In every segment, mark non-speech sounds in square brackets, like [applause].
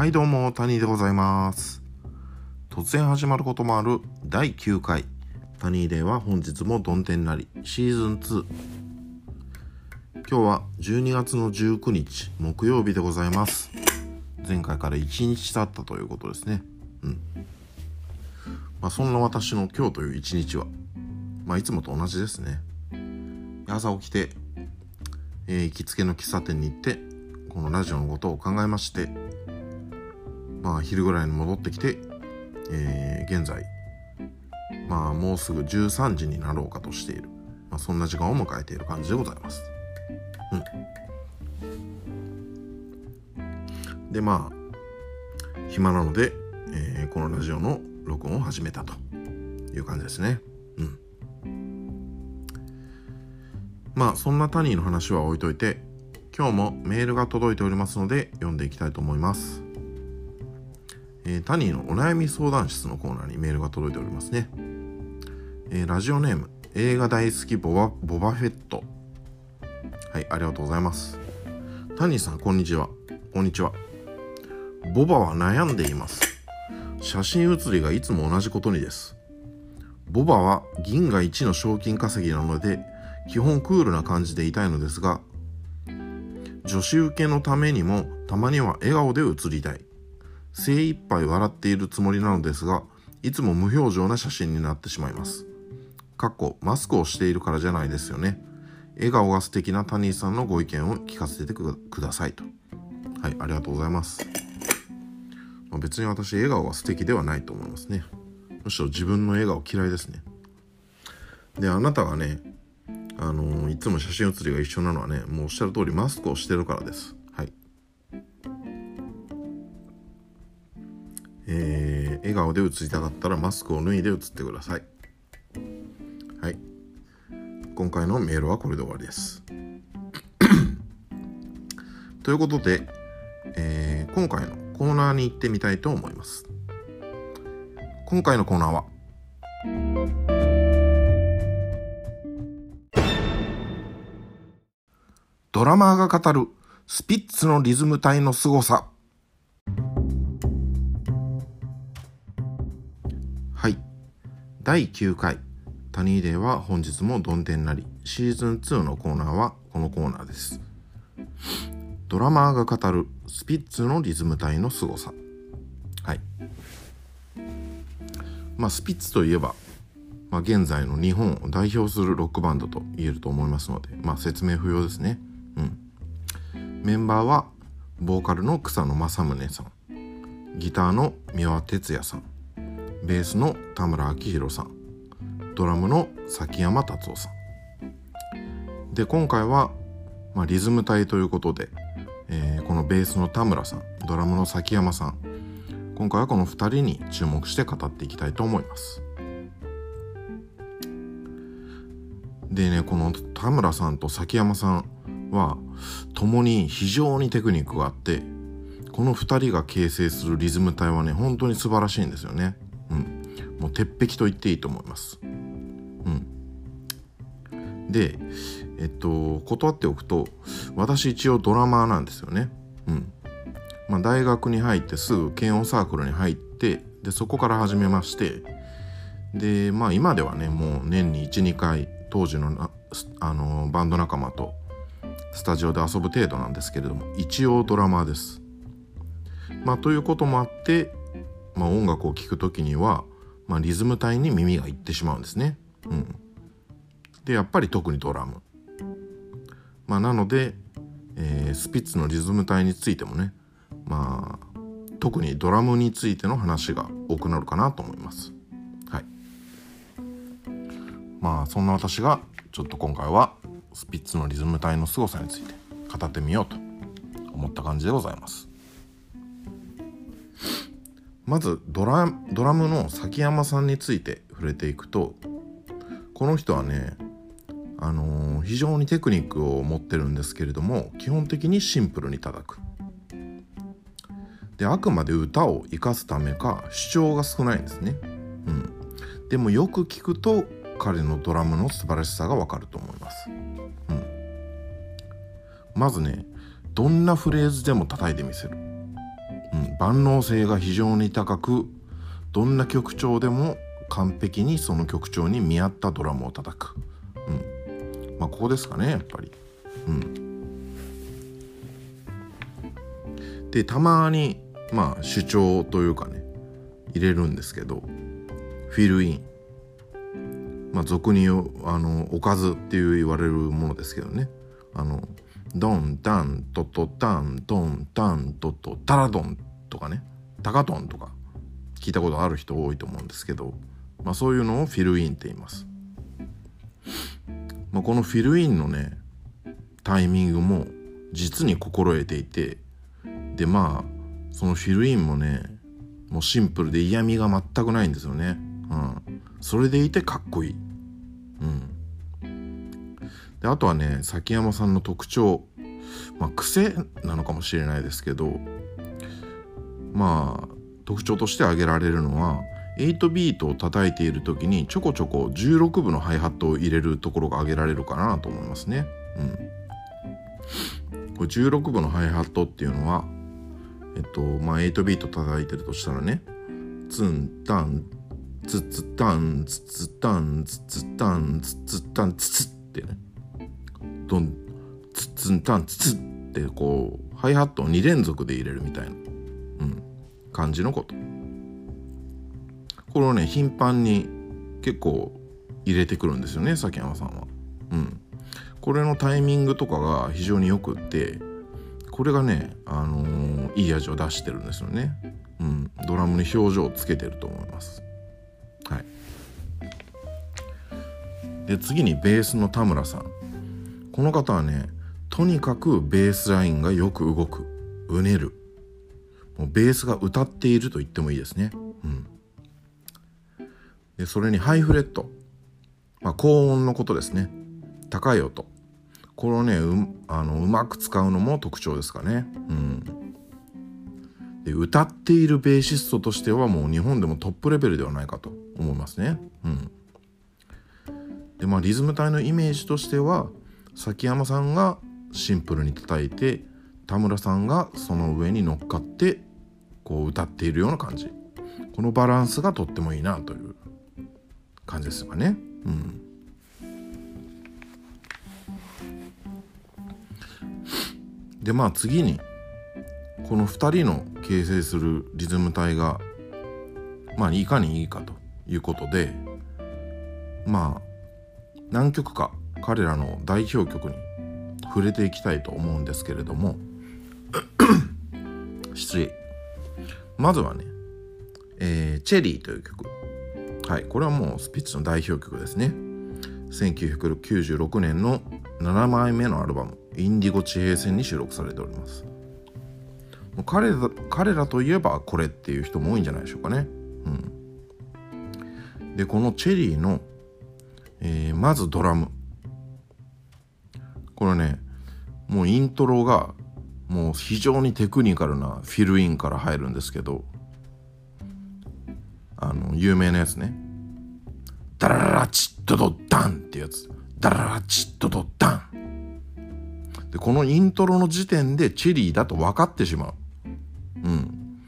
はいどうも、谷でございます。突然始まることもある第9回。谷デーは本日もどん天なりシーズン2。今日は12月の19日木曜日でございます。前回から1日経ったということですね。うん。まあそんな私の今日という一日は、まあいつもと同じですね。朝起きて、えー行きつけの喫茶店に行って、このラジオのことを考えまして、まあ昼ぐらいに戻ってきて、えー現在まあもうすぐ13時になろうかとしている、まあ、そんな時間を迎えている感じでございます。うん、でまあ暇なので、えーこのラジオの録音を始めたという感じですね。うんまあそんなタニーの話は置いといて今日もメールが届いておりますので読んでいきたいと思います。えータニーのお悩み相談室のコーナーにメールが届いておりますね。えーラジオネーム映画大好きボバボバフェット。はい、ありがとうございます。タニーさん、こんにちは。こんにちは。ボバは悩んでいます。写真写りがいつも同じことにです。ボバは銀が1の賞金稼ぎなので、基本クールな感じでいたいのですが、女子受けのためにもたまには笑顔で写りたい。精一杯笑っているつもりなのですが、いつも無表情な写真になってしまいます。かっこマスクをしているからじゃないですよね。笑顔が素敵なタニーさんのご意見を聞かせてくださいと。はい、ありがとうございます。まあ別に私、笑顔が素敵ではないと思いますね。むしろ自分の笑顔嫌いですね。で、あなたがね、あのーいつも写真写りが一緒なのはね、もうおっしゃる通りマスクをしてるからです。えー笑顔で写りたかったらマスクを脱いで写ってください。はい。今回のメールはこれで終わりです。[coughs] ということで、えー今回のコーナーに行ってみたいと思います。今回のコーナーは、ドラマーが語るスピッツのリズム体の凄さ。第9回、タニーデーは本日もどんでんなり、シーズン2のコーナーはこのコーナーです。ドラマーが語るスピッツのリズム体の凄さ。はい。まあ、スピッツといえば、まあ、現在の日本を代表するロックバンドと言えると思いますので、まあ、説明不要ですね。うん。メンバーは、ボーカルの草野正宗さん、ギターの三輪哲也さん、ベースの田村明宏さん、ドラムの崎山達夫さん。で、今回は、まあ、リズム隊ということで、えーこのベースの田村さん、ドラムの崎山さん、今回はこの2人に注目して語っていきたいと思います。でね、この田村さんと崎山さんは、共に非常にテクニックがあって、この2人が形成するリズム体はね、本当に素晴らしいんですよね。もう鉄壁と言っていいと思います。うん。で、えっと、断っておくと、私一応ドラマーなんですよね。うん。まあ、大学に入ってすぐ軽音サークルに入って、で、そこから始めまして、で、まあ今ではね、もう年に1、2回、当時のあのバンド仲間とスタジオで遊ぶ程度なんですけれども、一応ドラマーです。まあということもあって、まあ音楽を聴くときには、まあリズム体に耳がいってしまうんですね。うん。で、やっぱり特にドラム。まあなので、えースピッツのリズム体についてもね、まあ、特にドラムについての話が多くなるかなと思います。はい。まあ、そんな私が、ちょっと今回は、スピッツのリズム体の凄さについて語ってみようと思った感じでございます。まずドラ、ドラムの崎山さんについて触れていくと、この人はね、あのー非常にテクニックを持ってるんですけれども基本的にシンプルに叩く。であくまで歌を生かすためか主張が少ないんですね。うん。でもよく聞くと彼のドラムの素晴らしさがわかると思います。うん。まずねどんなフレーズでも叩いてみせる。万能性が非常に高くどんな曲調でも完璧にその曲調に見合ったドラムを叩く、うん。まあ、ここですかねやっぱり。うん、でたまにまあ主張というかね入れるんですけどフィルイン。まあ俗にあのおかずっていう言われるものですけどね。あのドンタントトタンドンタントトタラドン。とかねタカトンとか聞いたことある人多いと思うんですけど、まあ、そういうのをフィルインって言います、まあ、このフィルインのねタイミングも実に心得ていてでまあそのフィルインもねもうシンプルで嫌味が全くないんですよね、うん、それでいてかっこいい、うん、であとはね崎山さんの特徴。まあ癖なのかもしれないですけどまあ特徴として挙げられるのは8ビートを叩いている時にちょこちょこ16分のハイハットを入れるところが挙げられるかなと思いますね。うん、これ16分のハイハットっていうのはえっとまあ8ビート叩いてるとしたらねツンタンツツタンツツタンツツタンツツタンツツってねドンツツンタンツツってこうハイハットを2連続で入れるみたいな、感じのことこれをね頻繁に結構入れてくるんですよね崎山さんは。うん、これのタイミングとかが非常によくってこれがね、あのー、いい味を出してるんですよね。うん、ドラムに表情をつけてると思います。はい。で次にベースの田村さん。この方はねとにかくベースラインがよく動くうねるもうベースが歌っていると言ってもいいですね。うん、でそれにハイフレット、まあ、高音のことですね高い音これをねうあのうまく使うのも特徴ですかね。うん、で歌っているベーシストとしてはもう日本でもトップレベルではないかと思いますね。うん、でまあリズム隊のイメージとしては崎山さんがシンプルに叩いて田村さんがその上に乗っかってこう歌っているような感じ。このバランスがとってもいいなという感じですかね。うん、でまあ次にこの2人の形成するリズム体がまあいかにいいかということでまあ何曲か彼らの代表曲に触れていきたいと思うんですけれども [clears throat] 失礼。まずはね、えー、チェリーという曲。はい、これはもうスピッツの代表曲ですね。1996年の7枚目のアルバム、インディゴ地平線に収録されております。もう彼ら彼らといえばこれっていう人も多いんじゃないでしょうかね。うん。で、このチェリーの、えー、まずドラム。これね、もうイントロがもう非常にテクニカルなフィルインから入るんですけどあの有名なやつね。ダララチッドドダンってやつ。ダララチッドドダン。でこのイントロの時点でチェリーだと分かってしまう。うん。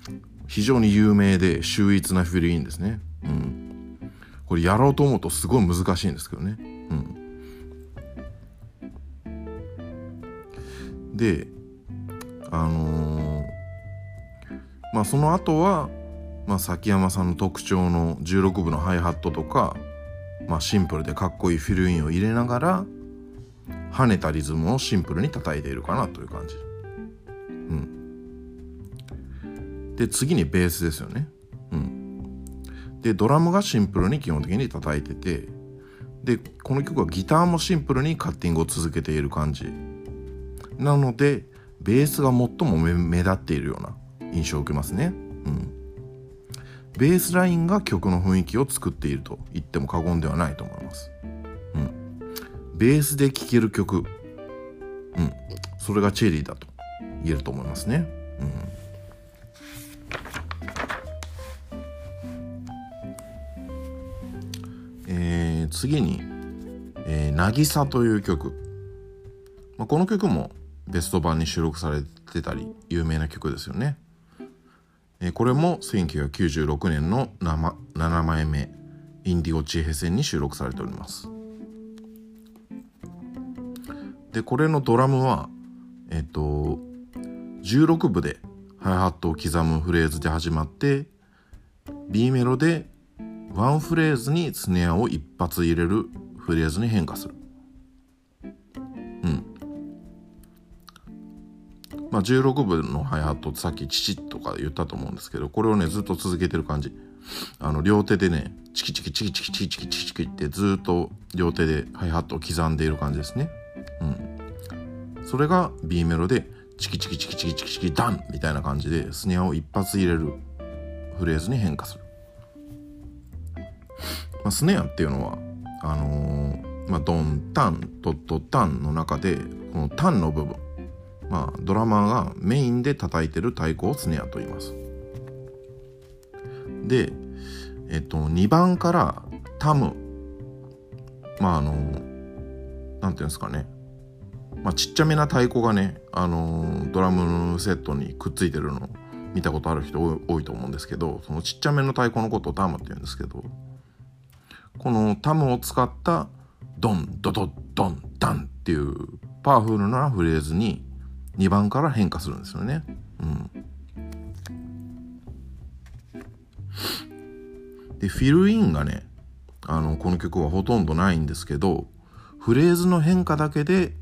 非常に有名で秀逸なフィルインですね。うん。これやろうと思うとすごい難しいんですけどね。うん。であのー、まあその後は、まあ、崎山さんの特徴の16分のハイハットとか、まあ、シンプルでかっこいいフィルインを入れながら跳ねたリズムをシンプルに叩いているかなという感じ。うん、で次にベースですよね。うん、でドラムがシンプルに基本的に叩いててでこの曲はギターもシンプルにカッティングを続けている感じなのでベースが最も目立っているような印象を受けますね。うん。ベースラインが曲の雰囲気を作っていると言っても過言ではないと思います。うん。ベースで聴ける曲。うん。それがチェリーだと言えると思いますね。うん。えー、次に、えー、渚という曲。まあ、この曲もベスト版に収録されてたり有名な曲ですよね。えー、これも1996年の 7, 枚目インディゴ地平線に収録されておりますでこれのドラムはえっ、と16部でハイハットを刻むフレーズで始まって B メロでワンフレーズにスネアを一発入れるフレーズに変化するまあ16部のハイハットってさっき「チチ」とか言ったと思うんですけどこれをねずっと続けてる感じ。あの両手でねチキチキチキチキチキチキチキチキってずっと両手でハイハットを刻んでいる感じですねうんそれが B メロでチキチキチキチキチキチキダンみたいな感じでスネアを一発入れるフレーズに変化する、まあ、スネアっていうのはあのー、まあ、ドンタンドットタンの中でこのタンの部分まあドラマーがメインで叩いてる太鼓をスネアと言います。でえっと2番からタムまああの何て言うんですかね。まあ、ちっちゃめな太鼓がね、あの、ドラムセットにくっついてるの見たことある人多いと思うんですけどそのちっちゃめの太鼓のことをタムって言うんですけどこのタムを使ったドンドドドンダンっていうパワフルなフレーズに2番から変化するんですよね。うん、でフィルインがねあのこの曲はほとんどないんですけどフレーズの変化だけで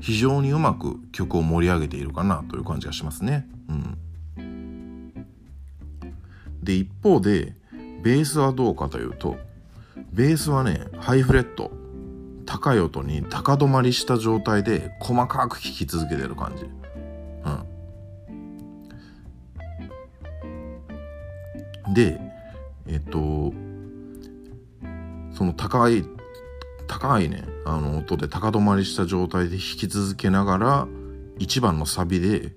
非常にうまく曲を盛り上げているかなという感じがしますね。うん、で一方でベースはどうかというとベースはねハイフレット高い音に高止まりした状態で細かく聴き続けてる感じ。うん、でえっとその高い高いねあの音で高止まりした状態で弾き続けながら1番のサビで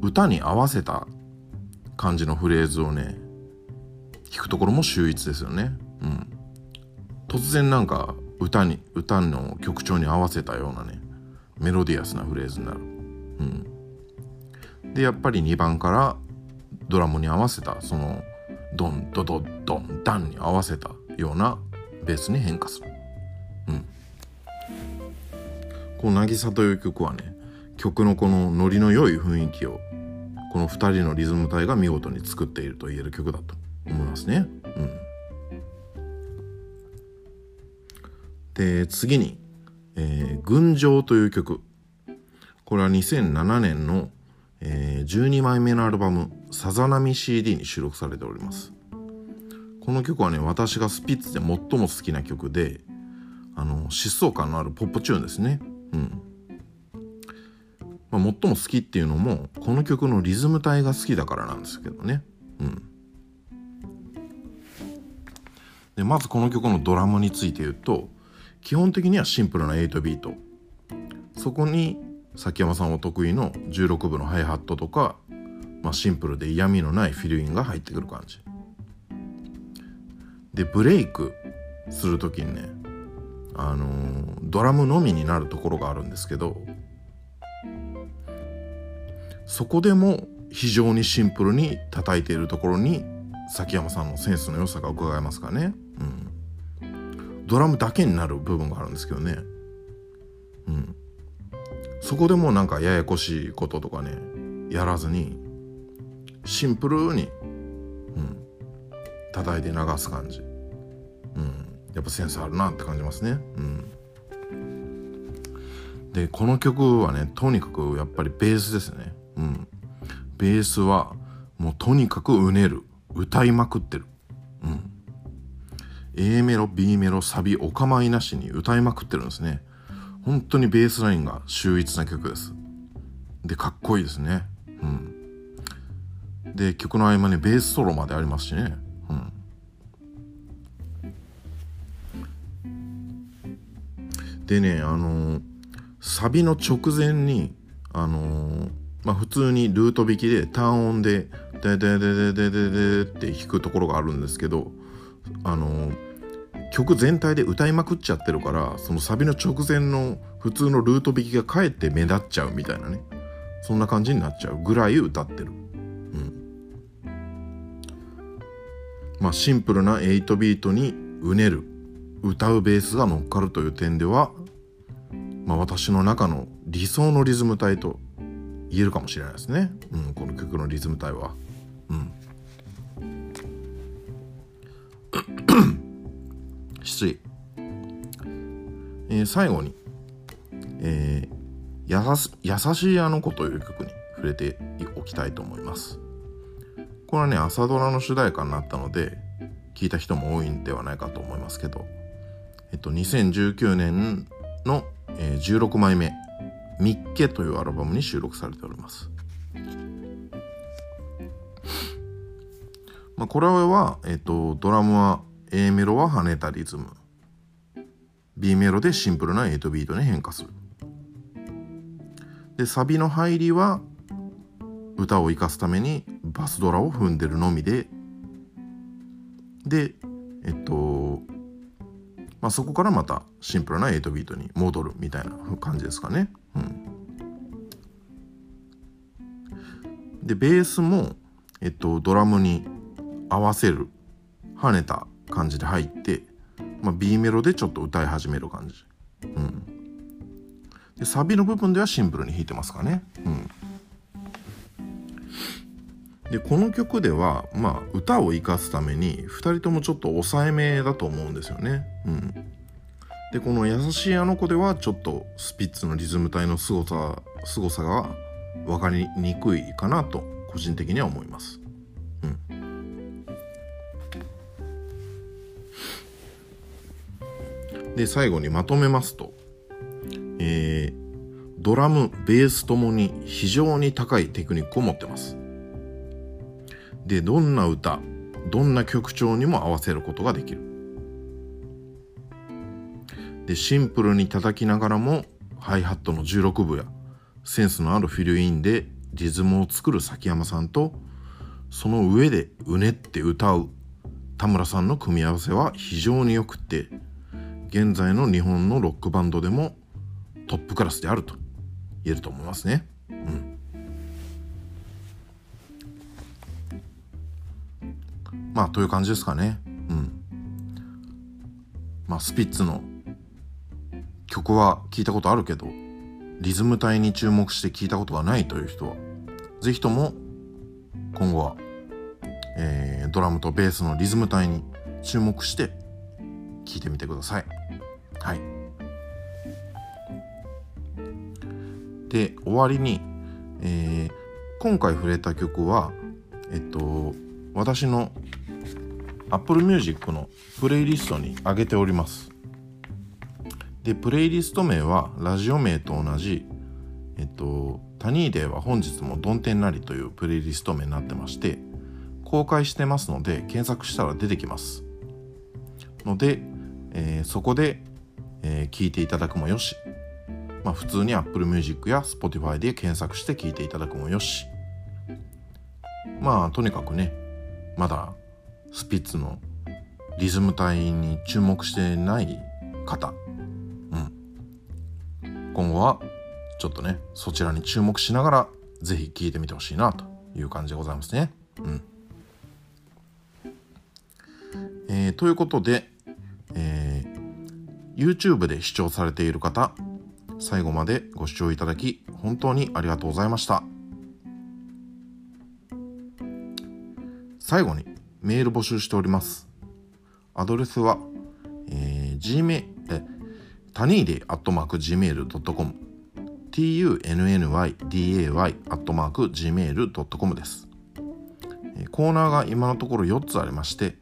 歌に合わせた感じのフレーズをね弾くところも秀逸ですよね。うん、突然なんか歌に歌の曲調に合わせたようなねメロディアスなフレーズになる。うん、でやっぱり2番からドラムに合わせたそのドンドドドンダンに合わせたようなベースに変化する。うんこの「渚」という曲はね曲のこのノリの良い雰囲気をこの2人のリズム隊が見事に作っていると言える曲だと思いますね。うん、で次に「えー、群青」という曲これは2007年の、えー、12枚目のアルバム「さざ波 CD」に収録されております。この曲はね私がスピッツで最も好きな曲であの疾走感のあるポップチューンですね。うんまあ、最も好きっていうのもこの曲のリズム体が好きだからなんですけどね。うん、でまずこの曲のドラムについて言うと基本的にはシンプルな8ビート。そこに崎山さんお得意の16分のハイハットとか、まあ、シンプルで嫌味のないフィルインが入ってくる感じ。でブレイクする時にねあのー、ドラムのみになるところがあるんですけどそこでも非常にシンプルに叩いているところに崎山さんのセンスの良さが伺えますかね、ドラムだけになる部分があるんですけどね、うん、そこでもなんかややこしいこととかねやらずにシンプルに、うん、叩いて流す感じ、うん、やっぱセンスあるなって感じますね。うん、でこの曲はねとにかくやっぱりベースですね。うん、ベースはもうとにかくうねる。歌いまくってる。うん、A メロ B メロサビお構いなしに歌いまくってるんですね。本当にベースラインが秀逸な曲です。でかっこいいですね。うん、で曲の合間にベースソロまでありますしね。うんでねあのー、サビの直前にあのー、まあ普通にルート弾きで単音で「デデデデデデデ」って弾くところがあるんですけどあの、曲全体で歌いまくっちゃってるからそのサビの直前の普通のルート弾きがかえって目立っちゃうみたいなね。そんな感じになっちゃう。ぐらい歌ってる。うん、まあ、シンプルな8ビートにうねる。歌うベースが乗っかるという点では、まあ、私の中の理想のリズム体と言えるかもしれないですね、うん、この曲のリズム体は。うん、[coughs] 失礼、えー、最後に、えー、やさ優しいあの子という曲に触れておきたいと思います。これはね、朝ドラの主題歌になったので、聞いた人も多いんではないかと思いますけど、えっと、2019年の、えー、16枚目、ミッケというアルバムに収録されております。これは、えっと、ドラムは A メロは跳ねたリズム。B メロでシンプルな8ビートに変化する。で、サビの入りは歌を生かすためにバスドラを踏んでるのみで、で、えっと、まあ、そこからまたシンプルな8ビートに戻るみたいな感じですかね。うん、でベースも、えっと、ドラムに合わせる跳ねた感じで入って、まあ、B メロでちょっと歌い始める感じ。うん、でサビの部分ではシンプルに弾いてますかね。うんでこの曲では、まあ、歌を生かすために2人ともちょっと抑えめだと思うんですよね。うん、でこの「優しいあの子」ではちょっとスピッツのリズム体の凄さ凄さが分かりにくいかなと個人的には思います。で最後にまとめますと、えー、ドラムベースともに非常に高いテクニックを持ってます。でどんな歌どんな曲調にも合わせることができるでシンプルに叩きながらもハイハットの16分やセンスのあるフィルインでリズムを作る崎山さんとその上でうねって歌う田村さんの組み合わせは非常によくて現在の日本のロックバンドでもトップクラスであると言えると思いますね。うん。まあという感じですかね。うん。まあスピッツの曲は聞いたことあるけどリズム体に注目して聞いたことがないという人は是非とも今後は、えー、ドラムとベースのリズム体に注目して聞いてみてください。はいで終わりに、えー、今回触れた曲はえっと私の Apple Music のプレイリストに上げております。で、プレイリスト名はラジオ名と同じ、えっと、タニーデーは本日もドンテンなりというプレイリスト名になってまして、公開してますので検索したら出てきます。ので、えー、そこで、えー、聞いていただくもよし、まあ普通に Apple Music や Spotify で検索して聞いていただくもよし、まあとにかくね、まだスピッツのリズム体に注目してない方、うん、今後はちょっとねそちらに注目しながら是非聴いてみてほしいなという感じでございますね。うん。えー、ということで、えー、YouTube で視聴されている方最後までご視聴いただき本当にありがとうございました最後にメール募集しております。アドレスは、えー、gmail、え、タニーデアットマーク gmail.com tunnyday アットマーク gmail.com です。コーナーが今のところ4つありまして、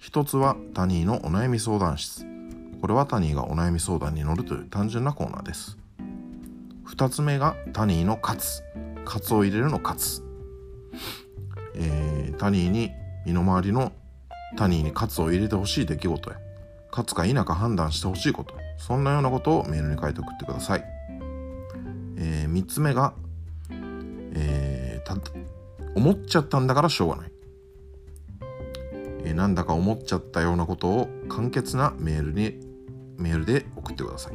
1つはタニーのお悩み相談室。これはタニーがお悩み相談に乗るという単純なコーナーです。2つ目がタニーのカツ。カツを入れるのカツ。えー、タニーに身の回りの他人にカツを入れてほしい出来事や勝つか否か判断してほしいことそんなようなことをメールに書いて送ってください、えー、3つ目が、えー、思っちゃったんだからしょうがない、えー、なんだか思っちゃったようなことを簡潔なメールにメールで送ってください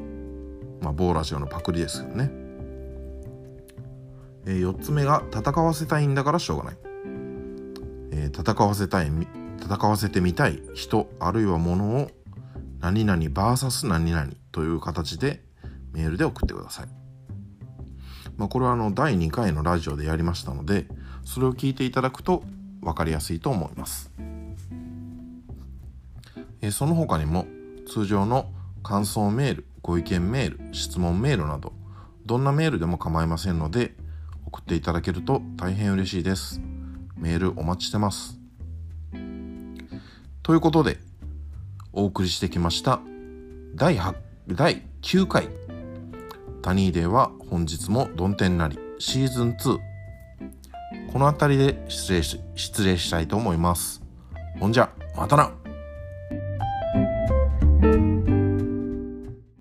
まあ某ラジオのパクリですけどね、えー、4つ目が戦わせたいんだからしょうがないえー、戦わせたい戦わせてみたい人あるいは物を何々 VS 何々という形でメールで送ってください。まあ、これはあの第2回のラジオでやりましたのでそれを聞いていただくと分かりやすいと思います。えその他にも通常の感想メールご意見メール質問メールなどどんなメールでも構いませんので送っていただけると大変嬉しいです。メールお待ちしてます。ということでお送りしてきました第8第9回。タニーデーは本日もどん天なりシーズン2この辺りで失礼し失礼したいと思います。ほんじゃまたな。